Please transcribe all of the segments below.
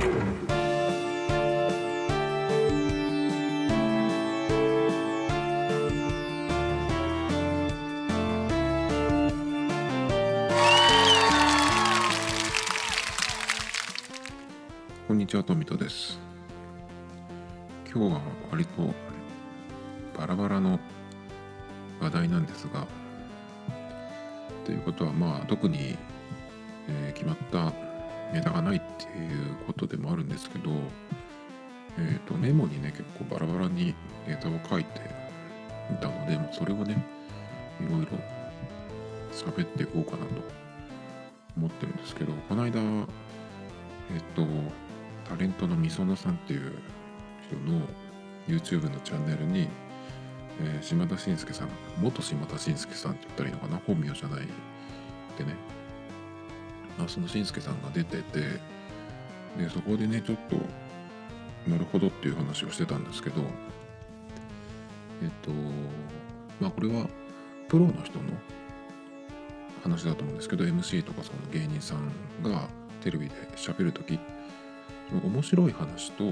こんにちは、トミトです。今日は割とバラバラの話題なんですが、ということはまあ特に、えー決まったネタがないっていうことでもあるんですけど、えっ、とメモにね結構バラバラにネタを書いていたので、まそれをねいろいろ喋っていこうかなと思ってるんですけど、この間えっ、とタレントのみそのさんっていう人の YouTube のチャンネルに、えー島田紳介さん元島田紳介さんって言ったらいいのかな？本名じゃないでね、まあ、その紳介さんが出ててでそこでねちょっとなるほどっていう話をしてたんですけどえっとまあこれはプロの人の話だと思うんですけど MC とかその芸人さんがテレビで喋るときその面白い話と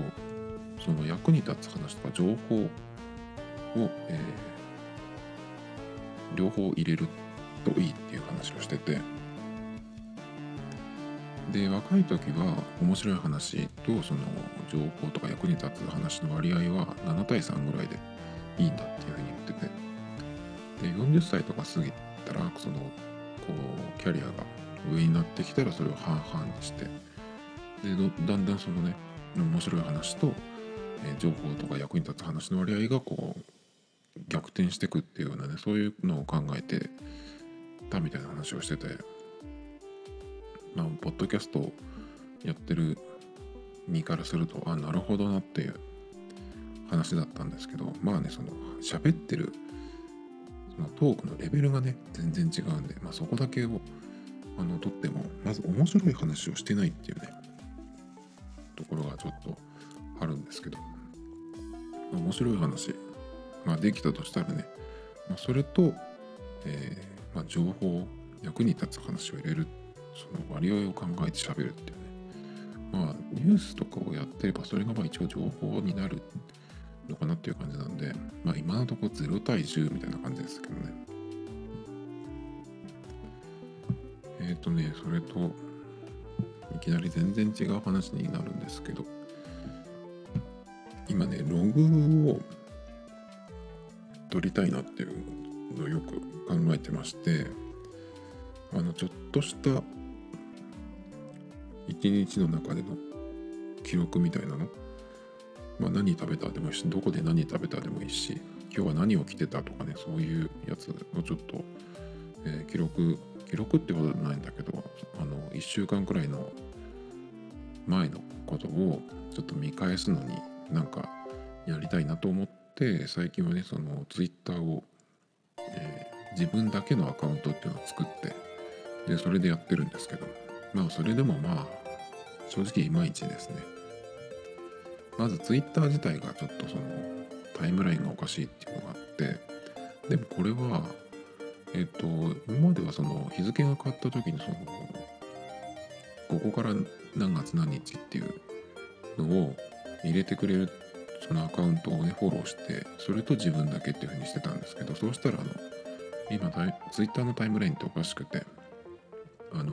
その役に立つ話とか情報を、えー両方入れるといいっていう話をしてて。で若い時は面白い話とその情報とか役に立つ話の割合は7対3ぐらいでいいんだっていうふうに言ってて。で40歳とか過ぎたらそのこうキャリアが上になってきたらそれを半々にして。でだんだんそのね面白い話と、え情報とか役に立つ話の割合がこう逆転してくっていうようなねそういうのを考えてたみたいな話をしてて。まあポッドキャストやってる身からするとあなるほどなっていう話だったんですけどまあねその喋ってるそのトークのレベルがね全然違うんで、まあ、そこだけをあのとってもまず面白い話をしてないっていうねところがちょっとあるんですけど、面白い話ができたとしたらね、まあ、それと、えーまあ、情報役に立つ話を入れるっその割合を考えて喋るっていうね。まあニュースとかをやってればそれがまあ一応情報になるのかなっていう感じなんでまあ今のところ0対10みたいな感じですけどね。えっ、とねそれといきなり全然違う話になるんですけど今ねログを取りたいなっていうのをよく考えてましてあのちょっとした一日の中での記録みたいなの？まあ何食べたでもいいしどこで何食べたでもいいし今日は何を着てたとかねそういうやつをちょっと、えー記録記録ってことじゃないんだけどあの1週間くらいの前のことをちょっと見返すのになんかやりたいなと思って最近はねそのツイッターを、えー自分だけのアカウントっていうのを作ってでそれでやってるんですけどまあそれでもまあ正直いまいちですね。まずツイッター自体がちょっとそのタイムラインがおかしいっていうのがあってでもこれはえっ、と今まではその日付が変わった時にそのここから何月何日っていうのを入れてくれるそのアカウントをねフォローしてそれと自分だけっていうふうにしてたんですけどそうしたらあの今ツイッターのタイムラインっておかしくてあの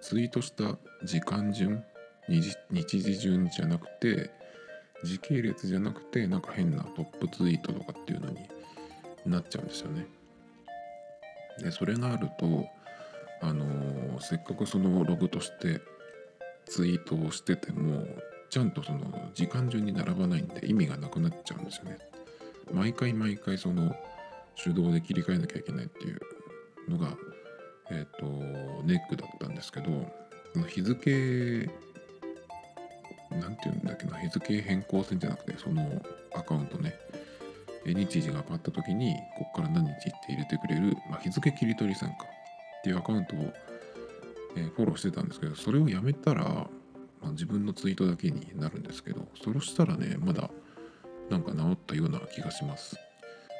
ツイートした時間順？日時順じゃなくて時系列じゃなくてなんか変なトップツイートとかっていうのになっちゃうんですよね。でそれがあるとあのせっかくそのログとしてツイートをしててもちゃんとその時間順に並ばないんで意味がなくなっちゃうんですよね。毎回毎回その手動で切り替えなきゃいけないっていうのがえっ、とネックだったんですけど日付なんていうんだっけな日付変更線じゃなくてそのアカウントね。日時が変わった時にここから何日って入れてくれる、まあ、日付切り取り線か。っていうアカウントを、えーフォローしてたんですけどそれをやめたら、まあ、自分のツイートだけになるんですけどそれしたらねまだなんか治ったような気がします。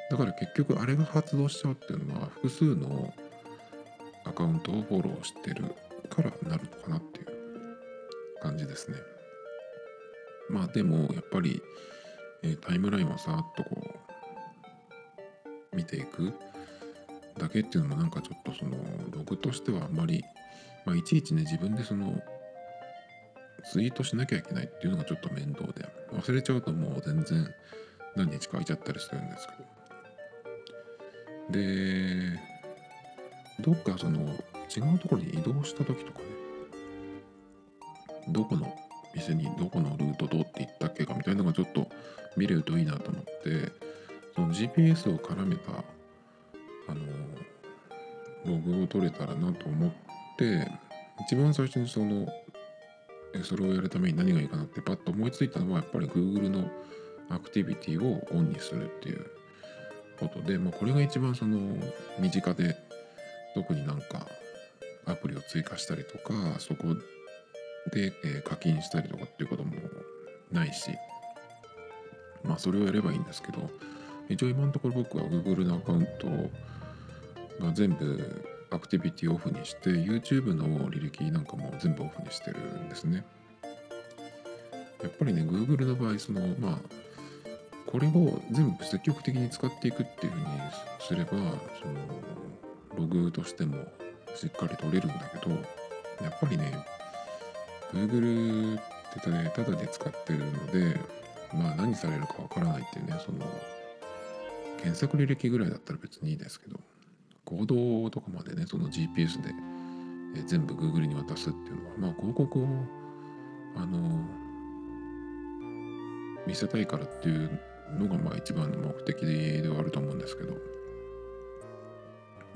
だから結局あれが発動しちゃうっていうのは複数のカウントをフォローしてるからなるのかなっていう感じですね。まあでもやっぱり、えータイムラインをさーっとこう見ていくだけっていうのもなんかちょっとそのログとしてはあんまり、まあ、いちいちね自分でそのツイートしなきゃいけないっていうのがちょっと面倒で忘れちゃうともう全然何日か空いちゃったりするんですけど。でどっかその違うところに移動した時とかね。どこの店にどこのルート通って行ったっけかみたいなのがちょっと見れるといいなと思ってその GPS を絡めたあのログを取れたらなと思って一番最初にそのそれをやるために何がいいかなってパッと思いついたのはやっぱり Google のアクティビティをオンにするっていうことで、まあ、これが一番その身近で特になんかアプリを追加したりとかそこで、え課金したりとかっていうこともないしまあそれをやればいいんですけど一応今のところ僕は Google のアカウントが全部アクティビティオフにして YouTube の履歴なんかも全部オフにしてるんですね。やっぱりね Google の場合そのまあこれを全部積極的に使っていくっていうふうにすればそのログとしてもしっかり取れるんだけどやっぱりね Google ってねただで使ってるのでまあ何されるかわからないっていうねその検索履歴ぐらいだったら別にいいですけど行動とかまでねその GPS で全部 Google に渡すっていうのはまあ広告をあの見せたいからっていうのがまあ一番の目的ではあると思うんですけど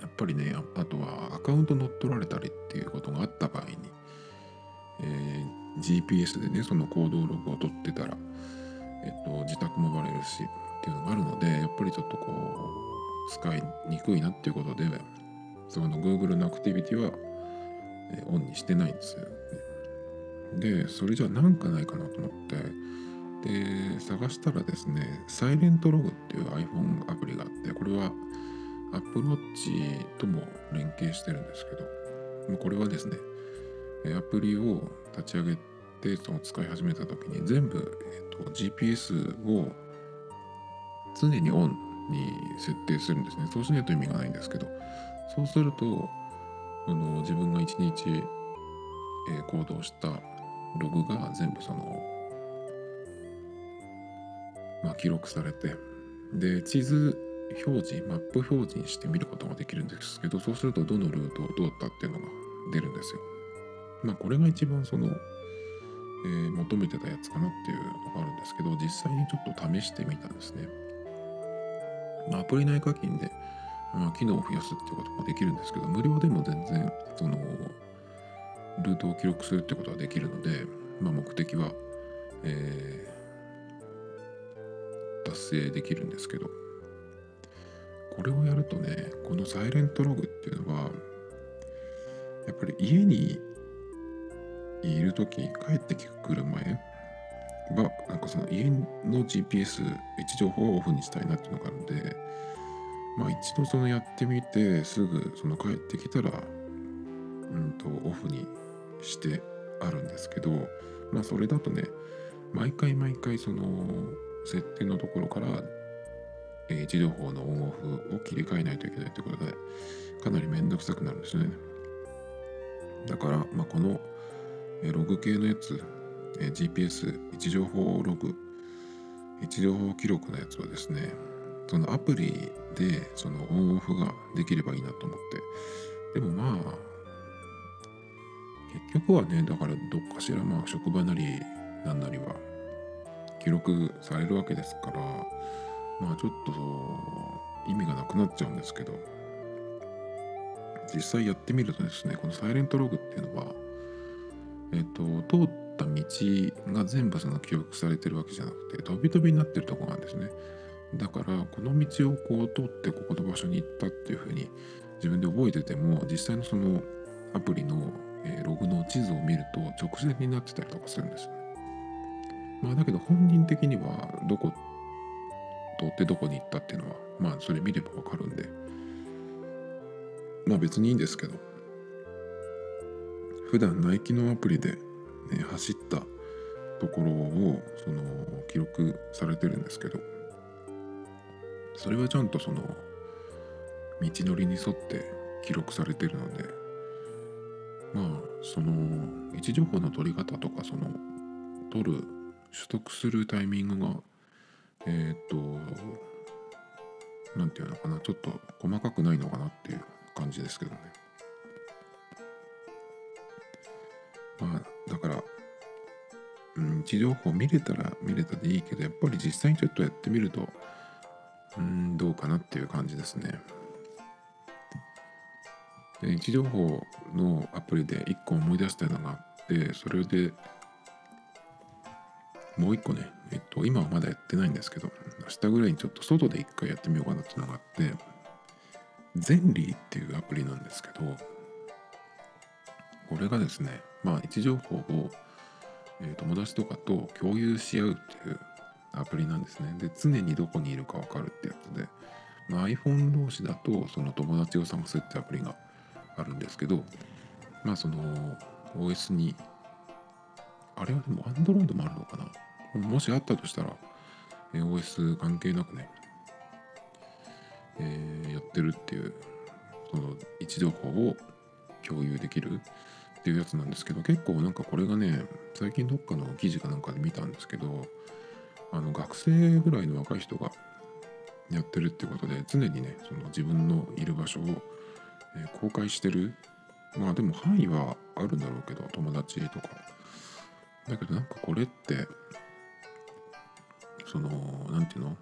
やっぱりねあとはアカウント乗っ取られたりっていうことがあった場合に、えー GPS でねその行動ログを取ってたら、えっと、自宅もバレるしっていうのがあるのでやっぱりちょっとこう使いにくいなっていうことでその Google のアクティビティは、えーオンにしてないんですよ、ね。でそれじゃあなんかないかなと思ってで探したらですねサイレントログっていう iPhone アプリがあってこれは Apple Watch とも連携してるんですけどこれはですねアプリを立ち上げてその使い始めた時に全部、えっと GPS を常にオンに設定するんですね。そうしないと意味がないんですけどそうするとあの自分が一日、えー行動したログが全部そのまあ記録されてで地図表示マップ表示にして見ることができるんですけどそうするとどのルートを通ったっていうのが出るんですよ。まあこれが一番その、えー求めてたやつかなっていうのがあるんですけど実際にちょっと試してみたんですね、まあ、アプリ内課金で、まあ、機能を増やすっていうこともできるんですけど無料でも全然そのルートを記録するってことはできるので、まあ、目的は、えー達成できるんですけど。これをやるとねこのサイレントログっていうのはやっぱり家にいる時帰ってくる前はなんかその家の GPS 位置情報をオフにしたいなっていうのがあるんでまあ一度そのやってみてすぐその帰ってきたらうんとオフにしてあるんですけどまあそれだとね毎回毎回その設定のところから、えー位置情報のオンオフを切り替えないといけないということでかなりめんどくさくなるんですね。だから、まあ、このえーログ系のやつ、えー GPS 位置情報ログ位置情報記録のやつはですねそのアプリでそのオンオフができればいいなと思って。でもまあ結局はねだからどっかしらまあ職場なりなんなりは記録されるわけですからまあちょっと意味がなくなっちゃうんですけど実際やってみるとですねこのサイレントログっていうのはえっと通った道が全部その記憶されてるわけじゃなくて飛び飛びになってるとこなんですね。だからこの道をこう通ってここの場所に行ったっていうふうに自分で覚えてても実際のそのアプリの、えログの地図を見ると直線になってたりとかするんですよね。まあだけど本人的にはどこ通ってどこに行ったっていうのはまあそれ見ればわかるんで。まあ別にいいんですけど。普段ナイキのアプリで、ね、走ったところをその記録されてるんですけど。それはちゃんとその道のりに沿って記録されてるので。まあその位置情報の取り方とかその取る取得するタイミングがえっ、と何て言うのかなちょっと細かくないのかなっていう感じですけどね。まあだからうん、位置情報見れたら見れたでいいけどやっぱり実際にちょっとやってみるとうんどうかなっていう感じですね。で位置情報のアプリで1個思い出したのがあってそれでもう1個ねえっと今はまだやってないんですけど明日ぐらいにちょっと外で1回やってみようかなっていうのがあってゼンリーっていうアプリなんですけどこれがですねまあ位置情報をえ友達とかと共有し合うっていうアプリなんですね。で、常にどこにいるか分かるってやつで、まあ、iPhone 同士だとその友達を探すってアプリがあるんですけど、まあその OS に、あれはでも Android もあるのかな？もしあったとしたら、え OS 関係なくね、えー、やってるっていう、その位置情報を共有できるっていうやつなんですけど結構なんかこれがね最近どっかの記事かなんかで見たんですけどあの学生ぐらいの若い人がやってるってことで常にねその自分のいる場所を、え公開してる。まあでも範囲はあるんだろうけど友達とか。だけどなんかこれってその何て言うの？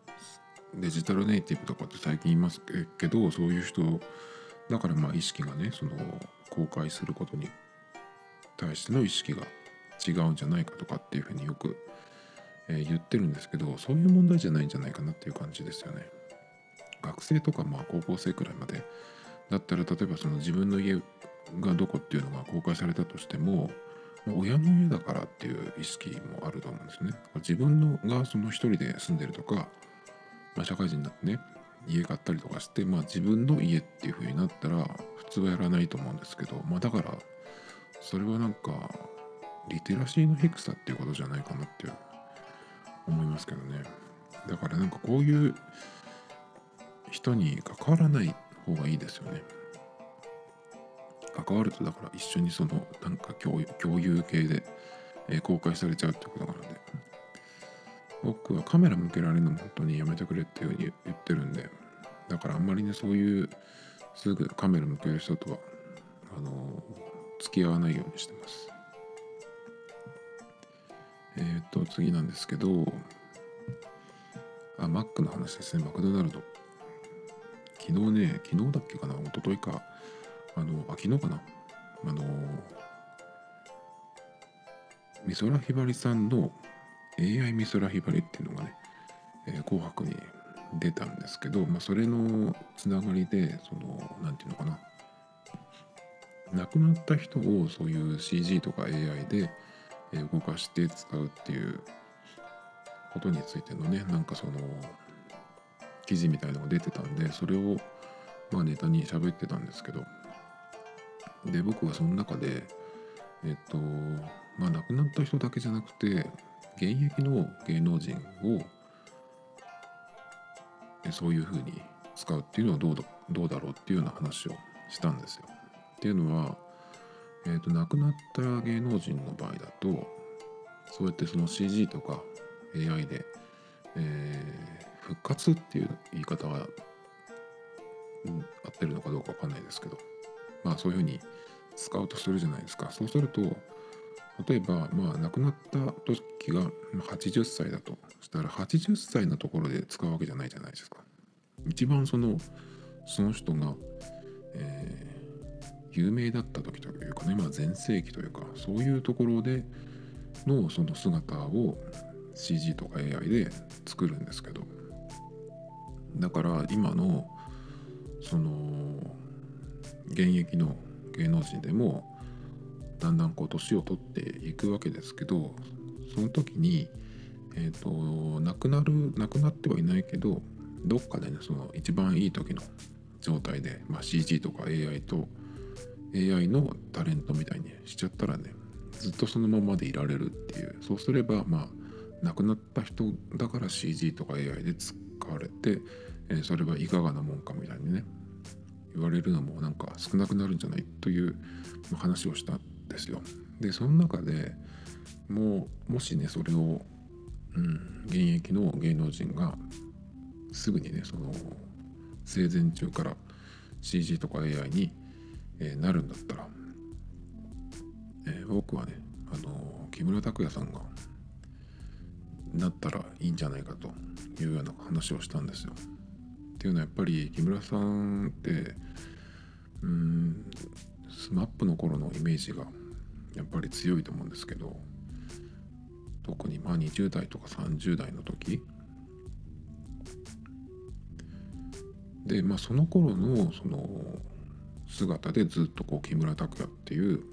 デジタルネイティブとかって最近言いますけどそういう人だからまあ意識がねその公開することに対しての意識が違うんじゃないかとかっていうふうによく、えー、言ってるんですけどそういう問題じゃないんじゃないかなっていう感じですよね。学生とかまあ高校生くらいまでだったら例えばその自分の家がどこっていうのが公開されたとしても親の家だからっていう意識もあると思うんですね。自分のがその一人で住んでるとか、まあ、社会人になってね家買ったりとかして、まあ、自分の家っていう風になったら普通はやらないと思うんですけど、まあ、だからそれはなんかリテラシーの低さっていうことじゃないかなって思いますけどねだからなんかこういう人に関わらない方がいいですよね関わるとだから一緒にそのなんか共有共有系で、えー、公開されちゃうってことなので。僕はカメラ向けられるのも本当にやめてくれっていうふうに言ってるんで。だからあんまりねそういうすぐカメラ向ける人とはあのー付き合わないようにしてます。えっ、と、次なんですけど、あ、マックの話ですね、マクドナルド。昨日ね、昨日だっけかな、一昨日か、あの、あ、昨日かな、あの、美空ひばりさんの AI 美空ひばりっていうのがね、えー、紅白に出たんですけど、まあ、それのつながりで、その、なんていうのかな、亡くなった人をそういう CG とか AI で動かして使うっていうことについてのねなんかその記事みたいのが出てたんでそれをまあネタに喋ってたんですけどで僕はその中でえっとまあ亡くなった人だけじゃなくて現役の芸能人をそういうふうに使うっていうのはどうだどうだろうっていうような話をしたんですよ。っていうのは、えーと、亡くなった芸能人の場合だとそうやってその CG とか AI で、えー、復活っていう言い方は、うん、合ってるのかどうか分かんないですけどまあそういうふうに使うとするじゃないですか。そうすると例えばまあ亡くなった時が80歳だと。したら80歳のところで使うわけじゃないじゃないですか。一番そのその人が、えー有名だった時というかね、まあ、全盛期というかそういうところでのその姿を CG とか AI で作るんですけど。だから今のその現役の芸能人でもだんだんこう年を取っていくわけですけどその時にえっ、ー、と亡くなる亡くなってはいないけどどっかでねその一番いい時の状態で、まあ、CG とか AI と AI のタレントみたいにしちゃったらねずっとそのままでいられるっていう。そうすればまあ亡くなった人だから CG とか AI で使われて、えー、それはいかがなもんかみたいにね言われるのもなんか少なくなるんじゃない？という話をしたんですよ。でその中でもうもしねそれを、うん、現役の芸能人がすぐにねその生前中から CG とか AI に、えー、なるんだったら、えー、僕はねあの木村拓哉さんがなったらいいんじゃないかというような話をしたんですよ。っていうのはやっぱり木村さんってうん SMAP の頃のイメージがやっぱり強いと思うんですけど特にまあ20代とか30代の時。でまあその頃のその姿でずっとこう木村拓哉っていう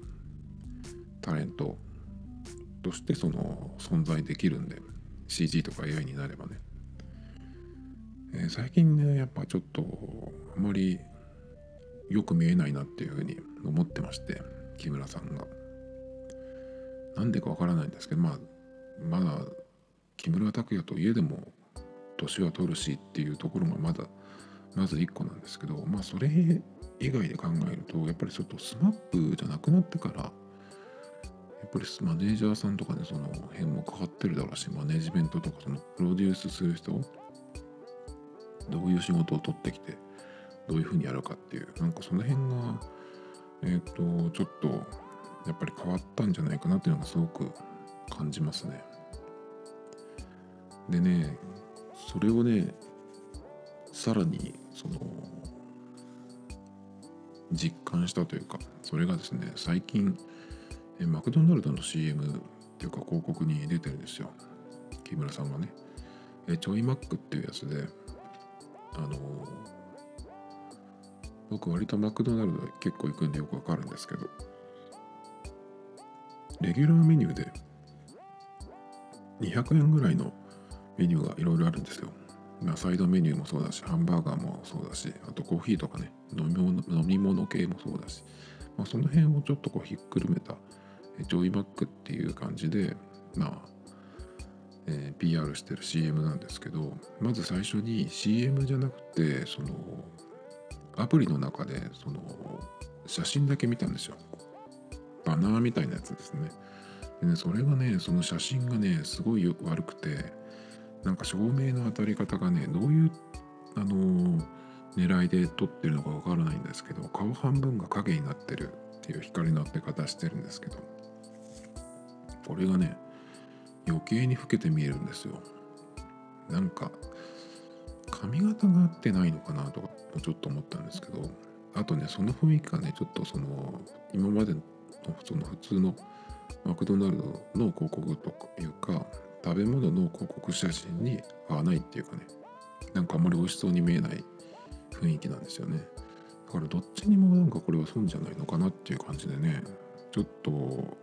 タレントとしてその存在できるんで CG とか AI になればね、えー、最近ねやっぱちょっとあまりよく見えないなっていうふうに思ってまして木村さんが。なんでかわからないんですけどまあまだ木村拓哉といえども年は取るしっていうところがまだまず1個なんですけどまあそれ以外で考えるとやっぱりちょっと SMAP じゃなくなってからやっぱりマネージャーさんとかね、その辺もかかってるだろうし、マネジメントとか、そのプロデュースする人、どういう仕事を取ってきて、どういうふうにやるかっていう、なんかその辺が、えっ、ー、と、ちょっと、やっぱり変わったんじゃないかなっていうのがすごく感じますね。でね、それをね、さらに、その、実感したというか、それがですね、最近、えマクドナルドの CM っていうか広告に出てるんですよ木村さんがねえちょいマックっていうやつであの、僕割とマクドナルド結構行くんでよくわかるんですけどレギュラーメニューで200円ぐらいのメニューがいろいろあるんですよ。まあ、サイドメニューもそうだし、ハンバーガーもそうだし、あとコーヒーとかね、飲み物飲み物系もそうだし、まあ、その辺をちょっとこうひっくるめたジョイマックっていう感じで、まあ、えー、PR してる CM なんですけど、まず最初に CM じゃなくて、その、アプリの中で、その、写真だけ見たんですよ。バナーみたいなやつですね。でね、それがね、その写真がね、すごい悪くて、なんか照明の当たり方がね、どういう、あの、狙いで撮ってるのかわからないんですけど、顔半分が影になってるっていう光の当て方してるんですけど、これがね余計に老けて見えるんですよ。なんか髪型が合ってないのかなとかちょっと思ったんですけどあとねその雰囲気がねちょっとその今までのその普通のマクドナルドの広告というか食べ物の広告写真に合わないっていうかねなんかあんまり美味しそうに見えない雰囲気なんですよね。だからどっちにもなんかこれは損じゃないのかなっていう感じでねちょっとこ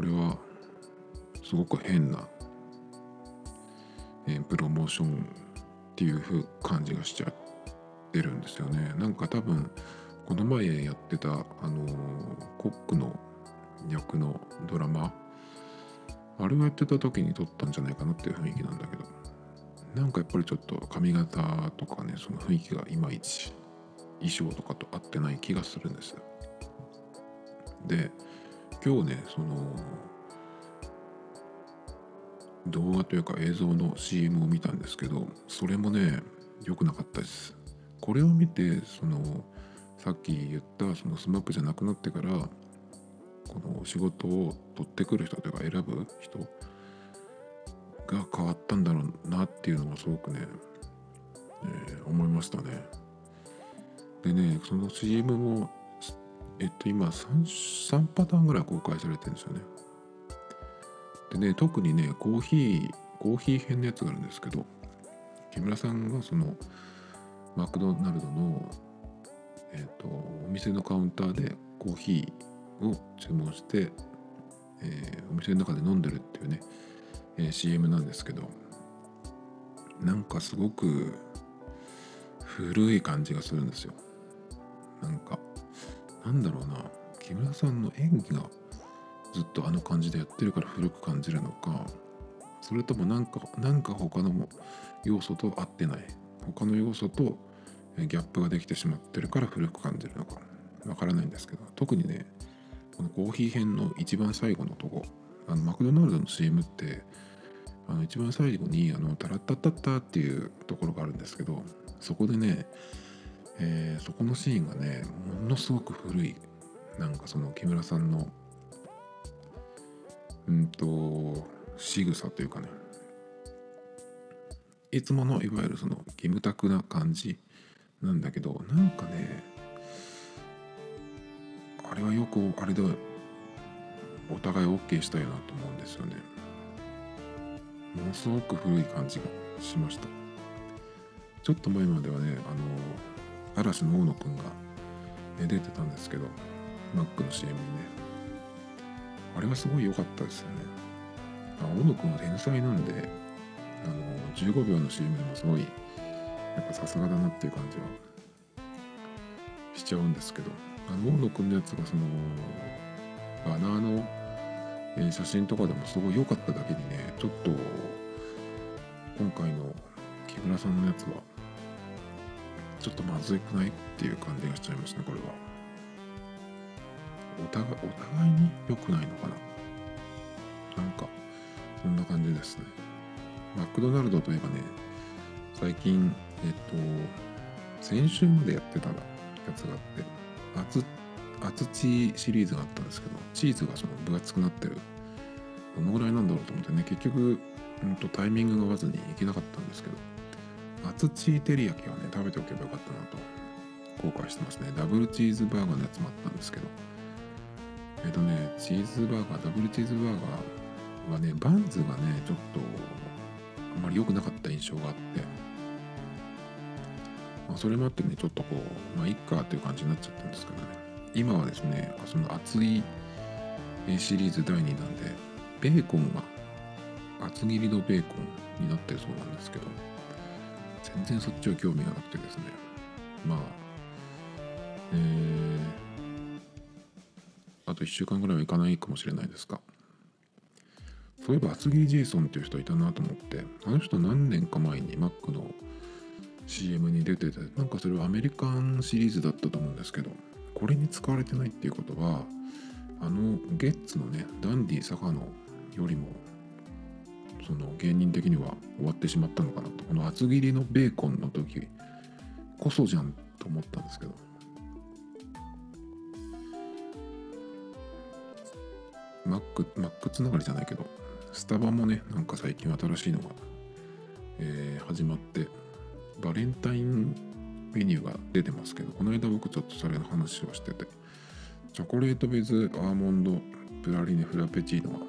れはすごく変な、えー、プロモーションっていう感じがしちゃってるんですよね。なんか多分この前やってたあのー、コックの役のドラマあれをやってた時に撮ったんじゃないかなっていう雰囲気なんだけどなんかやっぱりちょっと髪型とかねその雰囲気がいまいち衣装とかと合ってない気がするんですで今日ねその動画というか映像の CM を見たんですけどそれもね良くなかったですこれを見てそのさっき言ったそのスマップじゃなくなってからこの仕事を取ってくる人というか選ぶ人が変わったんだろうなっていうのがすごくね、えー、思いましたねでねその CM もえっと今 3, 3パターンぐらい公開されてるんですよね。でね、特にね、コーヒー、コーヒー編のやつがあるんですけど、木村さんがそのマクドナルドの、えっと、お店のカウンターでコーヒーを注文して、えー、お店の中で飲んでるっていうね、えー、CM なんですけど、なんかすごく古い感じがするんですよ。なんかなんだろうな木村さんの演技がずっとあの感じでやってるから古く感じるのかそれともなんかなんか他の要素と合ってない他の要素とギャップができてしまってるから古く感じるのかわからないんですけど特にねこのコーヒー編の一番最後のとこあのマクドナルドの CM ってあの一番最後にあのタラッタッタッタっていうところがあるんですけどそこでね、えー、そこのシーンがねものすごく古い。なんかその木村さんのうんと仕草というかね。いつものいわゆるそのキムタクな感じなんだけどなんかねあれはよくあれでお互い OK したいなと思うんですよね。ものすごく古い感じがしました。ちょっと前まではねあの嵐の大野くんが、ね、出てたんですけどマックの CM にね。あれはすごい良かったですよね。あ大野くんは天才なんであの15秒の CM でもすごいやっぱさすがだなっていう感じはしちゃうんですけどあの大野くんのやつがそのバナーの、え写真とかでもすごい良かっただけにねちょっと今回の木村さんのやつはちょっとまずいくないっていう感じがしちゃいますねこれは。お互いお互いに良くないのかな？なんかそんな感じですね。マクドナルドといえばね最近えっと先週までやってたやつがあって厚チシリーズがあったんですけどチーズがその分厚くなってる。どのぐらいなんだろうと思ってね結局、うんと、タイミングが合わずにいけなかったんですけど厚チー照り焼きはね食べておけばよかったなと後悔してますね。ダブルチーズバーガーのやつもあったんですけどえっとねチーズバーガーダブルチーズバーガーはねバンズがねちょっとあんまり良くなかった印象があって。まあ、それもあってねちょっとこうまあいっかっていう感じになっちゃったんですけどね。今はですねその熱いシリーズ第2弾でベーコンが厚切りのベーコンになってるそうなんですけど全然そっちは興味がなくてですね。まあえー、と1週間ぐらいはいかないかもしれないですがそういえば厚切りジェイソンっていう人いたなと思ってあの人何年か前にマックの CM に出ててなんかそれはアメリカンシリーズだったと思うんですけどこれに使われてないっていうことはあのゲッツのねダンディ坂野よりもその芸人的には終わってしまったのかなと。この厚切りのベーコンの時こそじゃんと思ったんですけど。マックマックつながりじゃないけどスタバもねなんか最近新しいのが、えー、始まってバレンタインメニューが出てますけどこの間僕ちょっとそれの話をしててチョコレートベズアーモンドプラリネフラペチーノが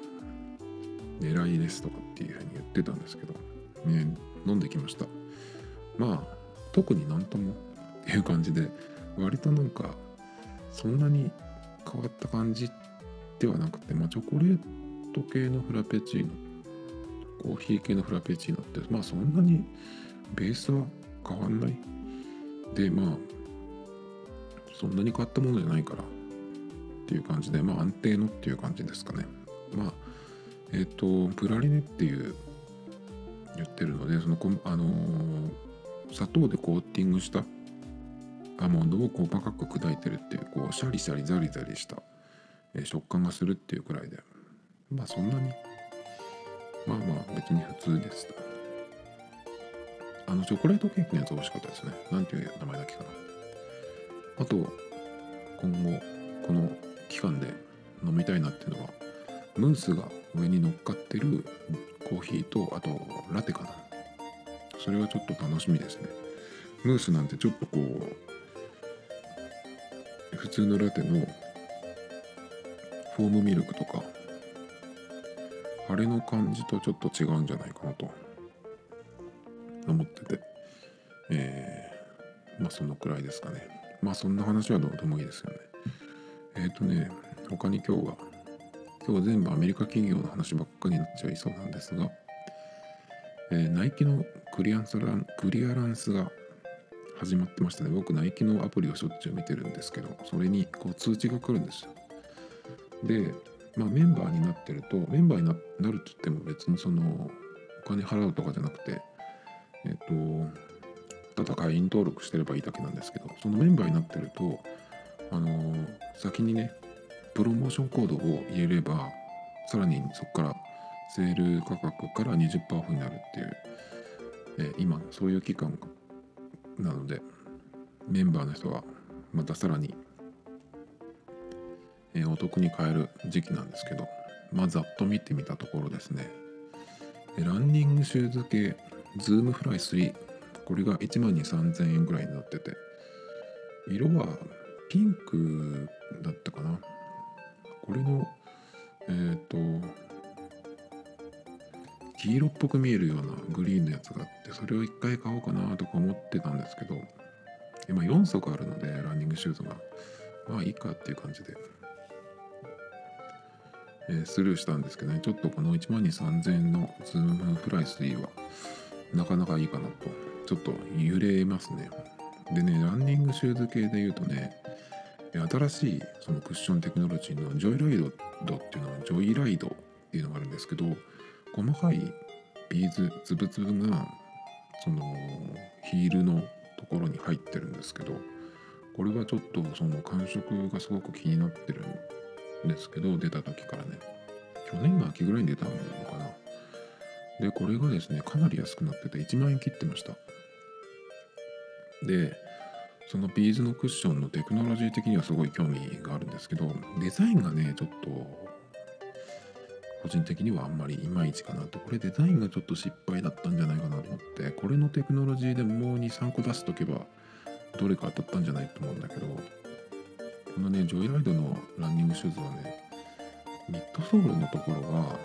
狙いですとかっていうふうに言ってたんですけどね飲んできました。まあ特になんともっていう感じで割となんかそんなに変わった感じっではなくてまあチョコレート系のフラペチーノコーヒー系のフラペチーノってまあそんなにベースは変わんない。でまあそんなに変わったものじゃないからっていう感じでまあ安定のっていう感じですかね。まあえっ、ー、とプラリネっていう言ってるのでそのあのー、砂糖でコーティングしたアーモンドを細かく砕いてるっていうこうシャリシャリザリザリした、食感がするっていうくらいで。まあそんなに。まあまあ別に普通ですあのチョコレートケーキのやつ美味しかったですね。なんていう名前だっけかな。あと今後この期間で飲みたいなっていうのはムースが上に乗っかってるコーヒーとあとラテかな。それはちょっと楽しみですね。ムースなんてちょっとこう普通のラテのフォームミルクとかあれの感じとちょっと違うんじゃないかなと思ってて、えー、まあそのくらいですかね。まあそんな話はどうでもいいですよね。えっ、ー、とね、他に今日は、今日は全部アメリカ企業の話ばっかりになっちゃいそうなんですが、えー、ナイキのクリアンスランクリアランスが始まってましたね。僕、ナイキのアプリをしょっちゅう見てるんですけど、それにこう通知が来るんですよ。で、まあメンバーになってるとメンバーになるって言っても別にそのお金払うとかじゃなくてえっとただ会員登録してればいいだけなんですけどそのメンバーになってるとあの先にねプロモーションコードを入れればさらにそこからセール価格から20%オフになるっていう、えー今そういう期間なのでメンバーの人はまたさらに、えーお得に買える時期なんですけどまあざっと見てみたところですね。ランニングシューズ系ズームフライ3これが1万2 3000円ぐらいになってて色はピンクだったかな。これのえっ、と黄色っぽく見えるようなグリーンのやつがあってそれを1回買おうかなとか思ってたんですけど今4足あるのでランニングシューズがまあいいかっていう感じで、えスルーしたんですけどね。ちょっとこの1万2 3000円のズームフライ3はなかなかいいかなと。ちょっと揺れますね。でねランニングシューズ系で言うとね新しいそのクッションテクノロジーのジョイライドっていうのはジョイライドっていうのがあるんですけど細かいビーズつぶつぶがそのヒールのところに入ってるんですけどこれはちょっとその感触がすごく気になってるんですけど出た時からね。去年の秋ぐらいに出たのかな。でこれがですねかなり安くなってて1万円切ってました。でそのビーズのクッションのテクノロジー的にはすごい興味があるんですけどデザインがねちょっと個人的にはあんまりいまいちかなと。これデザインがちょっと失敗だったんじゃないかなと思ってこれのテクノロジーでもう23個出しとけばどれか当たったんじゃないと思うんだけどこのねジョイライドのランニングシューズはねミッドソールのところが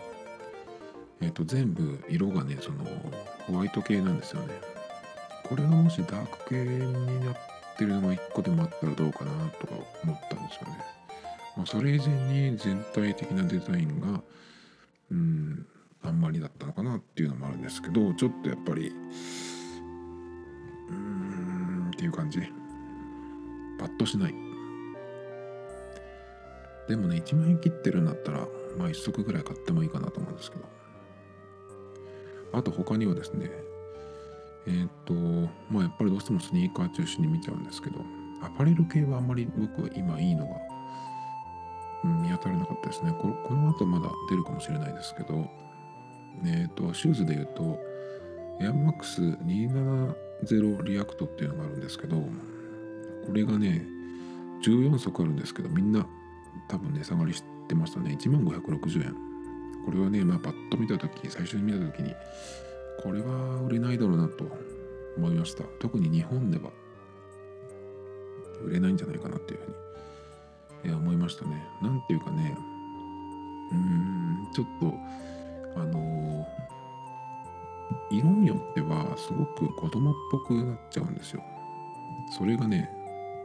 えっ、と全部色がねそのホワイト系なんですよね。これがもしダーク系になってるのが1個でもあったらどうかなとか思ったんですよね、まあ、それ以前に全体的なデザインがうんあんまりだったのかなっていうのもあるんですけどちょっとやっぱりうーんっていう感じ。パッとしない。でもね1万円切ってるんだったらまあ1足ぐらい買ってもいいかなと思うんですけど。あと他にはですねえーっとまあやっぱりどうしてもスニーカー中心に見ちゃうんですけどアパレル系はあんまり僕は今いいのがうん見当たらなかったですね。ここの後まだ出るかもしれないですけどえーっとシューズで言うと AirMax270 リアクトっていうのがあるんですけどこれがね14足あるんですけどみんな多分値下がりしてましたね。1万560円。これはねまあパッと見た時最初に見た時にこれは売れないだろうなと思いました。特に日本では売れないんじゃないかなっていうふうに、え思いましたね。なんていうかねうーんちょっとあのー色によってはすごく子供っぽくなっちゃうんですよ。それがね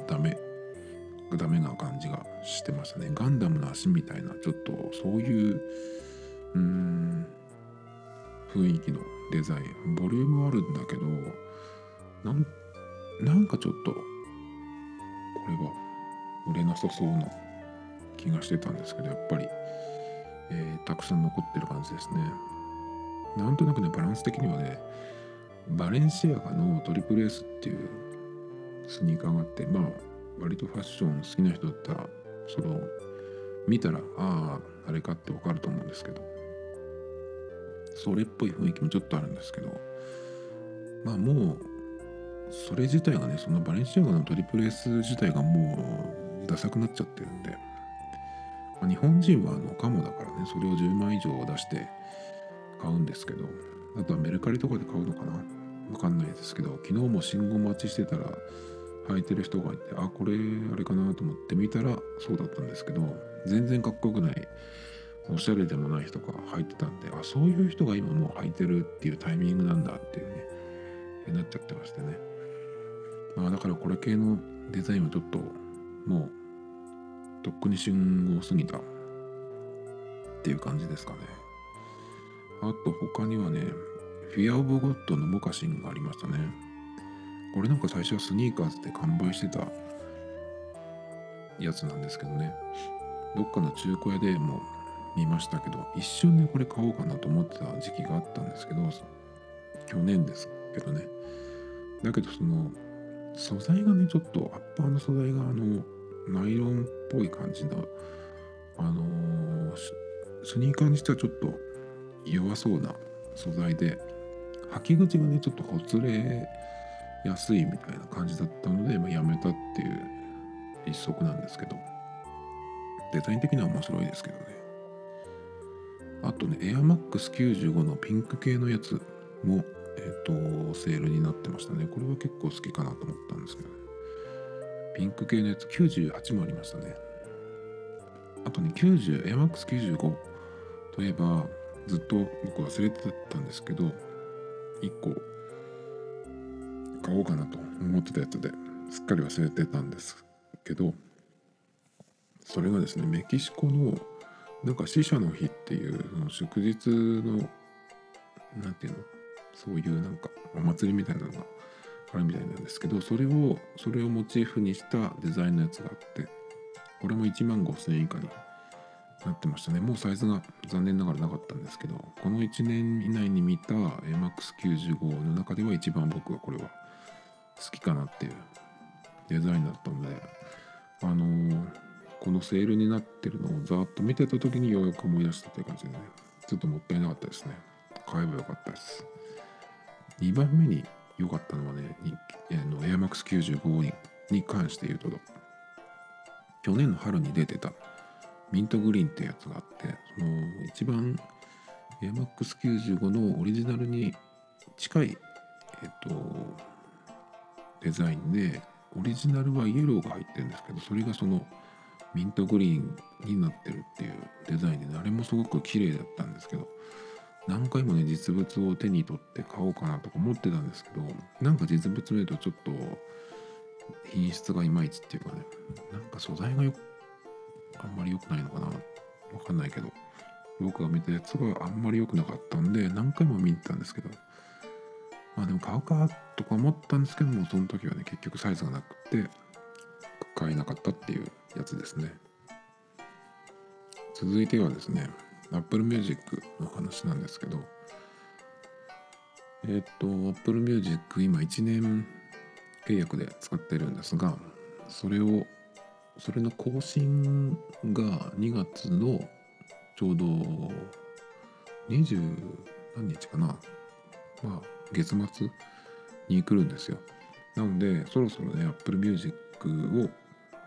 ダメ。ダメな感じがしてましたね。ガンダムの足みたいなちょっとそういううん雰囲気のデザイン。ボリュームあるんだけどなんかちょっとこれは売れなさそうな気がしてたんですけどやっぱり、えーたくさん残ってる感じですね。なんとなくねバランス的にはねバレンシアガのトリプル S っていうスニーカーがあってまあ割とファッション好きな人だったらそれを見たらあああれかってわかると思うんですけど。それっぽい雰囲気もちょっとあるんですけど。まあもうそれ自体がねそのバレンシアガのトリプル S 自体がもうダサくなっちゃってるんで、まあ日本人はあのカモだからねそれを10万以上出して買うんですけど。あとはメルカリとかで買うのかな？わかんないですけど。昨日も信号待ちしてたら履いてる人がいてあこれあれかなと思って見たらそうだったんですけど全然かっこよくないおしゃれでもない人が履いてたんであそういう人が今もう履いてるっていうタイミングなんだっていうねなっちゃってましてね。まあだからこれ系のデザインはちょっともうとっくに旬を過ぎたっていう感じですかね。あと他にはねフィア・オブ・ゴッドのモカシンがありましたね。これなんか最初はスニーカーズで完売してたやつなんですけどね。どっかの中古屋でも見ましたけど一瞬でこれ買おうかなと思ってた時期があったんですけど去年ですけどね。だけどその素材がねちょっとアッパーの素材があのナイロンっぽい感じのあのー、スニーカーにしてはちょっと弱そうな素材で履き口がねちょっとほつれやすいみたいな感じだったので、まあ、やめたっていう一足なんですけどデザイン的には面白いですけどね。あとね AirMax95 のピンク系のやつもえっ、ー、とセールになってましたね。これは結構好きかなと思ったんですけどね。ピンク系のやつ98もありましたね。あとね90 AirMax95 といえばずっと僕忘れてたんですけど1個買おうかなと思ってたやつですっかり忘れてたんですけどそれがですねメキシコのなんか死者の日っていうその祝日の何て言うのそういうなんかお祭りみたいなのがあるみたいなんですけどそれをそれをモチーフにしたデザインのやつがあってこれも1万5000円以下になってましたね。もうサイズが残念ながらなかったんですけどこの1年以内に見た MAX95 の中では一番僕はこれは好きかなっていうデザインだったのであのー、このセールになってるのをざーっと見てた時にようやく思い出したっていう感じでねちょっともったいなかったですね。買えばよかったです。2番目に良かったのはねの AirMax95 にに関して言うと去年の春に出てたミントグリーンってやつがあってその一番 AirMax95 のオリジナルに近いえっとデザインでオリジナルはイエローが入ってるんですけどそれがそのミントグリーンになってるっていうデザインで、あれもすごく綺麗だったんですけど何回もね実物を手に取って買おうかなとか思ってたんですけどなんか実物見るとちょっと品質がいまいちっていうかねなんか素材がよあんまり良くないのかなわかんないけど僕が見たやつがあんまり良くなかったんで何回も見に行ったんですけどまあでも買うかとか思ったんですけどもその時はね結局サイズがなくて買えなかったっていうやつですね。続いてはですね Apple Music の話なんですけどえっ、と Apple Music 今1年契約で使ってるんですがそれをそれの更新が2月のちょうど20何日かな。まあ月末に来るんですよ。なのでそろそろね Apple Music を、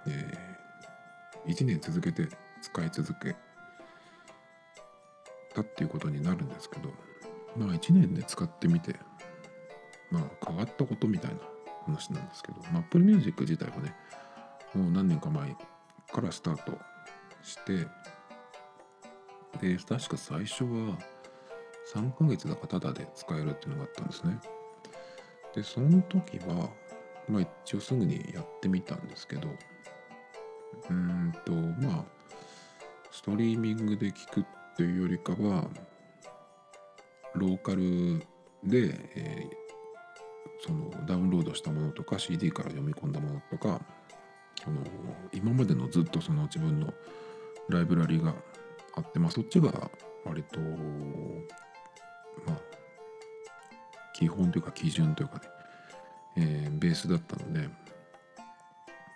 えー、1年続けて使い続けたっていうことになるんですけどまあ1年で使ってみてまあ変わったことみたいな話なんですけど、まあ、Apple Music 自体はねもう何年か前からスタートしてで確か最初は3ヶ月だかタダで使えるっていうのがあったんですね。でその時はまあ一応すぐにやってみたんですけどうんとまあストリーミングで聞くっというよりかはローカルで、えー、そのダウンロードしたものとか CD から読み込んだものとかその今までのずっとその自分のライブラリがあって、まあ、そっちが割とまあ基本というか基準というかね、えー、ベースだったので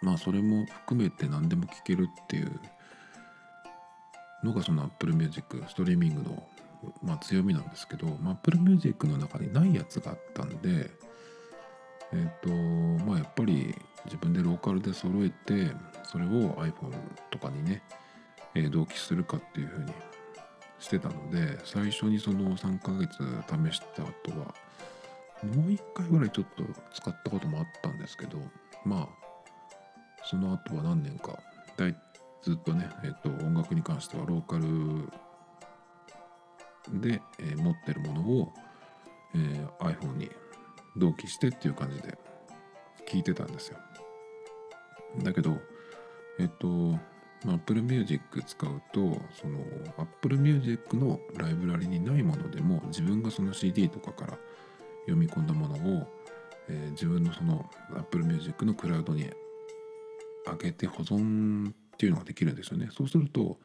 まあそれも含めて何でも聴けるっていうのがその Apple Music ストリーミングの、まあ、強みなんですけど、まあ、Apple Music の中にないやつがあったんでえっ、ー、とまあやっぱり自分でローカルで揃えてそれを iPhone とかにね、えー、同期するかっていうふうにしてたので最初にその3ヶ月試した後はもう1回ぐらいちょっと使ったこともあったんですけどまあその後は何年か大ずっとね、えっと、音楽に関してはローカルで、えー、持ってるものを、えー、iPhone に同期してっていう感じで聞いてたんですよ。だけど、えっと、Apple Music 使うと、その Apple Music のライブラリにないものでも自分がその CD とかから読み込んだものを、えー、自分のその Apple Music のクラウドに上げて保存っていうのができるんですよね。そうすると、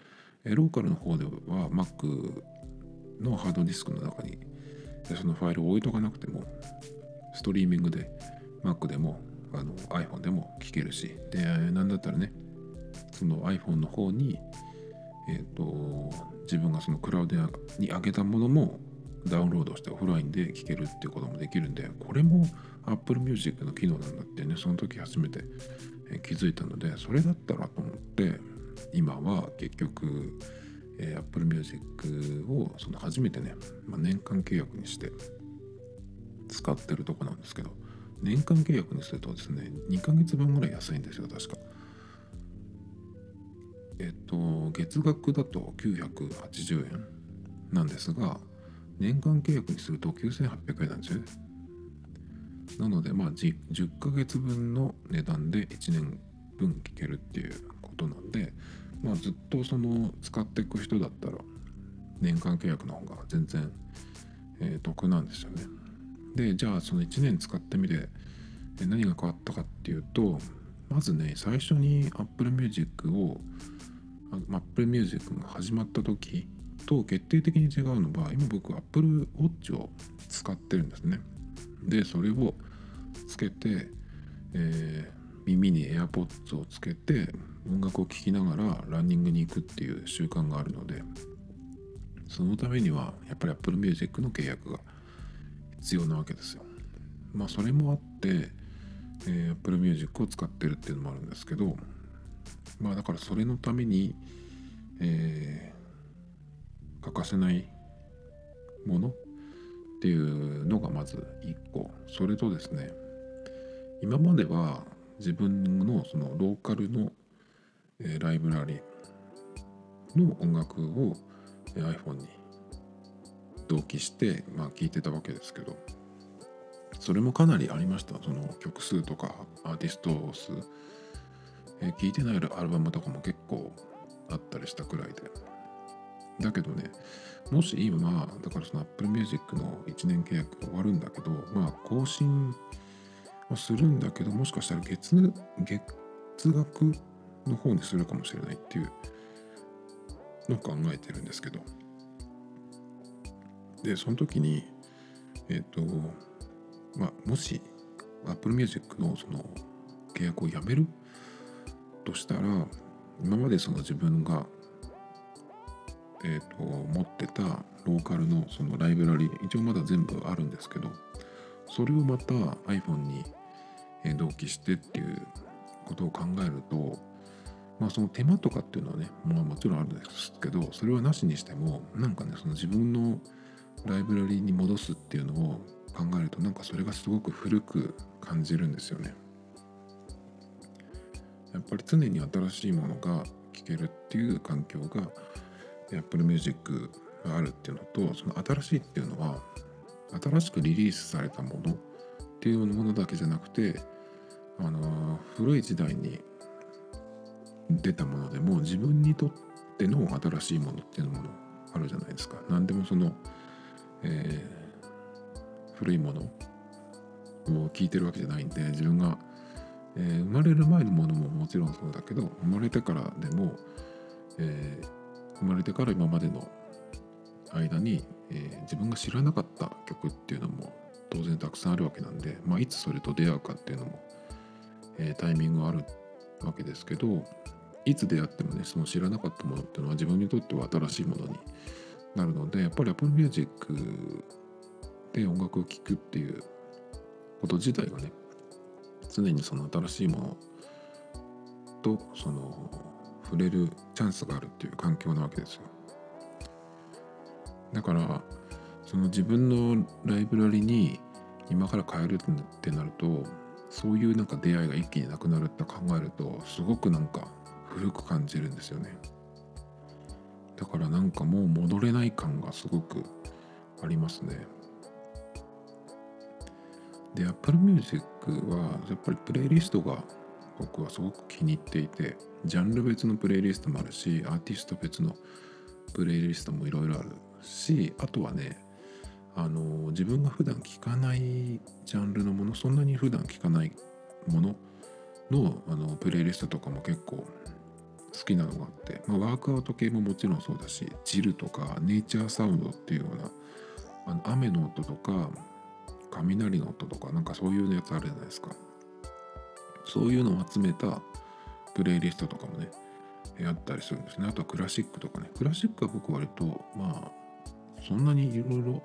えローカルの方では Mac のハードディスクの中にそのファイルを置いとかなくてもストリーミングで Mac でもあの iPhone でも聞けるしでなんだったらねその iPhone の方にえ、ー、と自分がそのクラウドに上げたものもダウンロードしてオフラインで聴けるっていうこともできるんでこれも Apple Music の機能なんだってねその時初めて気づいたのでそれだったらと思って今は結局、えー、Apple Music をその初めてね、まあ、年間契約にして使ってるとこなんですけど年間契約にするとですね2ヶ月分ぐらい安いんですよ確か。と月額だと980円なんですが年間契約にすると9800円なんですよね。なのでまあ 10, 10ヶ月分の値段で1年分聞けるっていうことなんでまあずっとその使っていく人だったら年間契約の方が全然、えー、得なんですよね。でじゃあその1年使ってみて何が変わったかっていうとまずね最初に Apple Music を Apple Music が始まった時と決定的に違うのは今僕 Apple Watch を使ってるんですね。でそれをつけて、えー、耳に AirPods をつけて音楽を聴きながらランニングに行くっていう習慣があるのでそのためにはやっぱり Apple Music の契約が必要なわけですよ。まあそれもあって、えー、Apple Music を使ってるっていうのもあるんですけどまあだからそれのために、えー、欠かせないものっていうのがまず1個。それとですね今までは自分のそのローカルの、えライブラリの音楽を iPhone に同期して、まあ、聞いてたわけですけどそれもかなりありました。その曲数とかアーティスト数、えー、聞いてないアルバムとかも結構あったりしたくらいで。だけどねもし今だからその Apple Music の1年契約終わるんだけどまあ更新はするんだけどもしかしたら月月額の方にするかもしれないっていうのを考えてるんですけど。でその時にえっ、ー、とまあもし Apple Music のその契約をやめるとしたら今までその自分がえーと、持ってたローカルのそのライブラリ一応まだ全部あるんですけどそれをまた iPhone に同期してっていうことを考えるとまあその手間とかっていうのはね、まあ、もちろんあるんですけどそれはなしにしてもなんかねその自分のライブラリに戻すっていうのを考えるとなんかそれがすごく古く感じるんですよね。やっぱり常に新しいものが聴けるっていう環境が Apple Music があるっていうのとその新しいっていうのは新しくリリースされたものっていうものだけじゃなくてあの古い時代に出たものでも自分にとっての新しいものっていうものあるじゃないですか。何でもその、えー、古いものを聞いてるわけじゃないんで自分が、えー、生まれる前のものももちろんそうだけど生まれてからでも、えー生まれてから今までの間に、え、自分が知らなかった曲っていうのも当然たくさんあるわけなんで、まあ、いつそれと出会うかっていうのも、え、タイミングがあるわけですけどいつ出会ってもねその知らなかったものっていうのは自分にとっては新しいものになるのでやっぱり Apple Music で音楽を聴くっていうこと自体がね常にその新しいものとその触れるチャンスがあるっていう環境なわけですよ。だからその自分のライブラリに今から変えるってなるとそういうなんか出会いが一気になくなるって考えるとすごくなんか古く感じるんですよね。だからなんかもう戻れない感がすごくありますね。で Apple Music はやっぱりプレイリストが僕はすごく気に入っていてジャンル別のプレイリストもあるしアーティスト別のプレイリストもいろいろあるしあとはねあの自分が普段聴かないジャンルのものそんなに普段聴かないもののあのプレイリストとかも結構好きなのがあって、まあ、ワークアウト系ももちろんそうだしジルとかネイチャーサウンドっていうようなあの雨の音とか雷の音とかなんかそういうやつあるじゃないですか。そういうのを集めたプレイリストとかもねあったりするんですね。あとはクラシックとかね。クラシックは僕割とまあそんなにいろいろ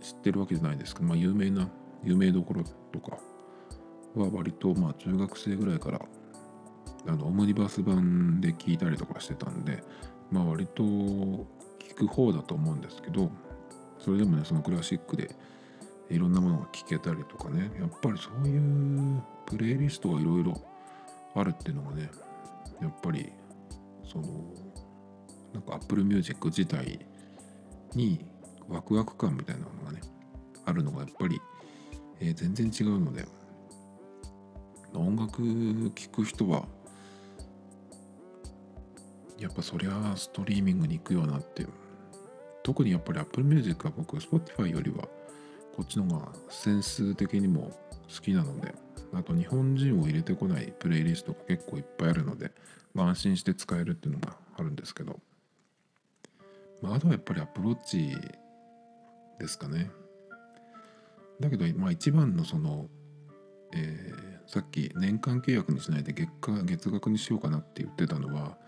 知ってるわけじゃないですけど、まあ、有名な有名どころとかは割とまあ中学生ぐらいからあのオムニバス版で聞いたりとかしてたんでまあ割と聞く方だと思うんですけどそれでもねそのクラシックでいろんなものが聴けたりとかね。やっぱりそういうプレイリストがいろいろあるっていうのがねやっぱりそのなんか Apple Music 自体にワクワク感みたいなのがねあるのがやっぱり、えー、全然違うので音楽聴く人はやっぱそりゃストリーミングに行くよなって特にやっぱり Apple Music は僕 Spotify よりはこっちの方がセンス的にも好きなのであと日本人を入れてこないプレイリストが結構いっぱいあるので、まあ、安心して使えるっていうのがあるんですけど、まあ、あとはやっぱりアプローチですかね。だけど、まあ、一番のその、えー、さっき年間契約にしないで月額にしようかなって言ってたのは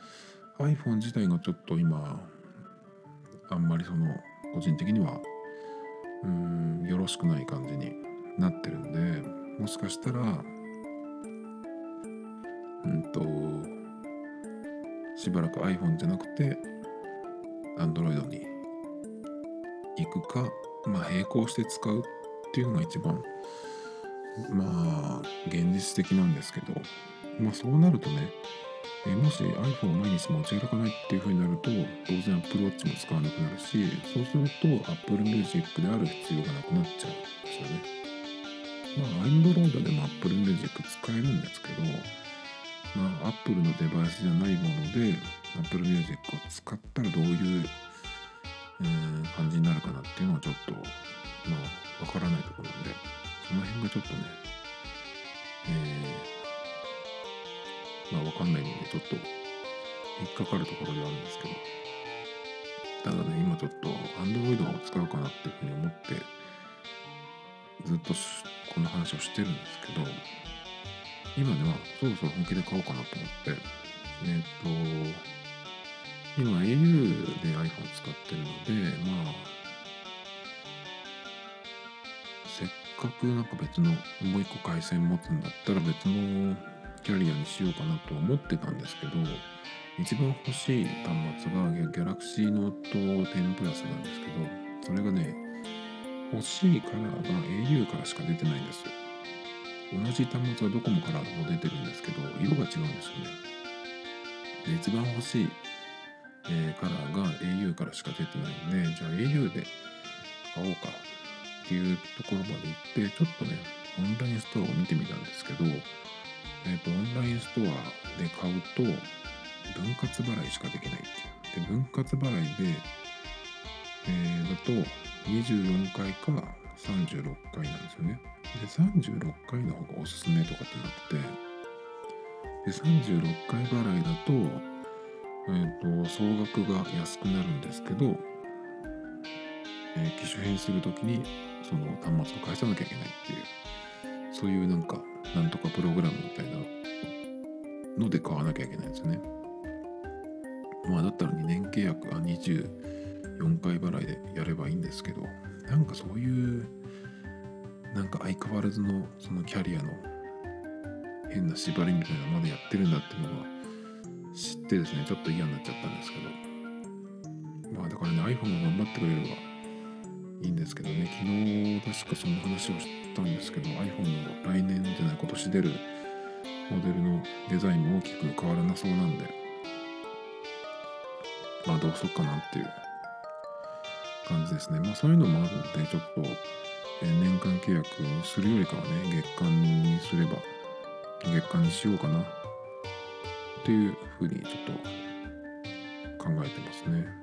iPhone 自体がちょっと今あんまりその個人的にはうんよろしくない感じになってるんでもしかしたらうんとしばらく iPhone じゃなくて Android に行くかまあ並行して使うっていうのが一番まあ現実的なんですけどまあそうなるとねえもし iPhone を毎日持ち歩かないっていう風になると当然 Apple Watch も使わなくなるしそうすると Apple Music である必要がなくなっちゃうんですよね。まあ Android でも Apple Music 使えるんですけどまあ Apple のデバイスじゃないもので Apple Music を使ったらどういううん感じになるかなっていうのはちょっとまあわからないところなんでその辺がちょっとねまあ、わかんないので、ちょっと引っかかるところではあるんですけど、ただね、今ちょっと Android を使うかなっていうふうに思って、ずっとこの話をしてるんですけど、今ではそろそろ本気で買おうかなと思って、えっ、と、今 au で iPhone 使ってるので、まあ、せっかくなんか別のもう一個回線持つんだったら別のキャリアにしようかなと思ってたんですけど一番欲しい端末が Galaxy Note 10 Plus なんですけどそれがね欲しいカラーが au からしか出てないんですよ。同じ端末はドコモからも出てるんですけど色が違うんですよね。で一番欲しい、えー、カラーが au からしか出てないんでじゃあ au で買おうかっていうところまで行ってちょっとねオンラインストアを見てみたんですけどえっ、ー、と、オンラインストアで買うと、分割払いしかできないっていう。で、分割払いで、えー、だと、24回か36回なんですよね。で、36回の方がおすすめとかってなってで、36回払いだと、えっ、ー、と、総額が安くなるんですけど、えー、機種変するときに、その端末を返さなきゃいけないっていう、そういうなんか、なんとかプログラムみたいなので買わなきゃいけないんですよね。まあだったら2年契約は24回払いでやればいいんですけど、なんかそういう、なんか相変わらずのそのキャリアの変な縛りみたいなのまでやってるんだっていうのが知ってですね、ちょっと嫌になっちゃったんですけど。まあだからね、iPhone が頑張ってくれればいいんですけどね、昨日確かそんな話をし、たんですけど iPhone の来年じゃない今年出るモデルのデザインも大きく変わらなそうなんでまあどうしよっかなっていう感じですねまあそういうのもあるのでちょっと、年間契約するよりかはね月間にすれば月間にしようかなっていうふうにちょっと考えてますね。